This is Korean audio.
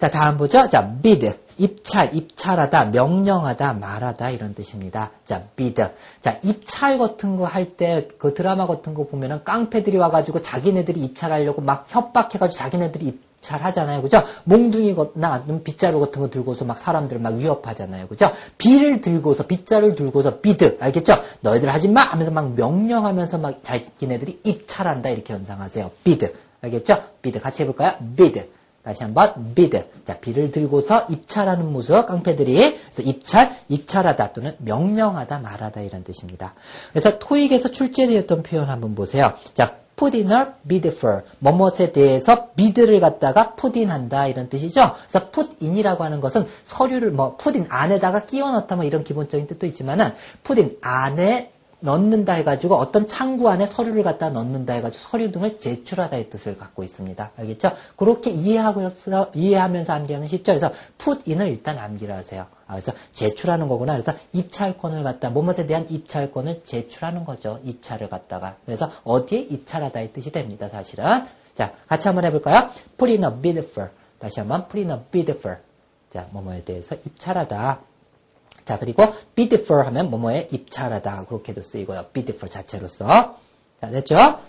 자, 다음 보죠. 자, bid. 입찰, 입찰하다, 명령하다, 말하다 이런 뜻입니다. 자, bid. 자, 입찰 같은 거 할 때 그 드라마 같은 거 보면은 깡패들이 와가지고 자기네들이 입찰하려고 막 협박해가지고 자기네들이 입찰하잖아요. 그죠? 몽둥이거나 빗자루 같은 거 들고서 막 사람들을 막 위협하잖아요. 그죠? 비를 들고서, 빗자루를 들고서 비드. 알겠죠? 너희들 하지 마! 하면서 막 명령하면서 막 자기네들이 입찰한다. 이렇게 연상하세요. bid. 알겠죠? bid. 같이 해볼까요? bid. 다시 한번 bid. 자, 비를 들고서 입찰하는 모습 깡패들이 입찰, 입찰하다 또는 명령하다, 말하다 이런 뜻입니다. 그래서 토익에서 출제되었던 표현 한번 보세요. 자, put in a bid for 뭐뭇에 대해서 bid를 갖다가 put in 한다 이런 뜻이죠. 그래서 put in이라고 하는 것은 서류를 뭐 put in 안에다가 끼워 넣다 뭐 이런 기본적인 뜻도 있지만은 put in 안에 넣는다 해가지고 어떤 창구 안에 서류를 갖다 넣는다 해가지고 서류 등을 제출하다의 뜻을 갖고 있습니다. 알겠죠? 그렇게 이해하고 이해하면서 암기하면 쉽죠. 그래서 put in을 일단 암기를 하세요. 아, 그래서 제출하는 거구나. 그래서 입찰권을 갖다 뭐뭇에 대한 입찰권을 제출하는 거죠. 입찰을 갖다가 그래서 어디에 입찰하다의 뜻이 됩니다. 사실은 자 같이 한번 해볼까요? put in a bid for 다시 한번 put in a bid for 자 뭐뭐에 대해서 입찰하다. 자, 그리고 bid for 하면 뭐뭐에 입찰하다. 그렇게도 쓰이고요. bid for 자체로서. 자, 됐죠?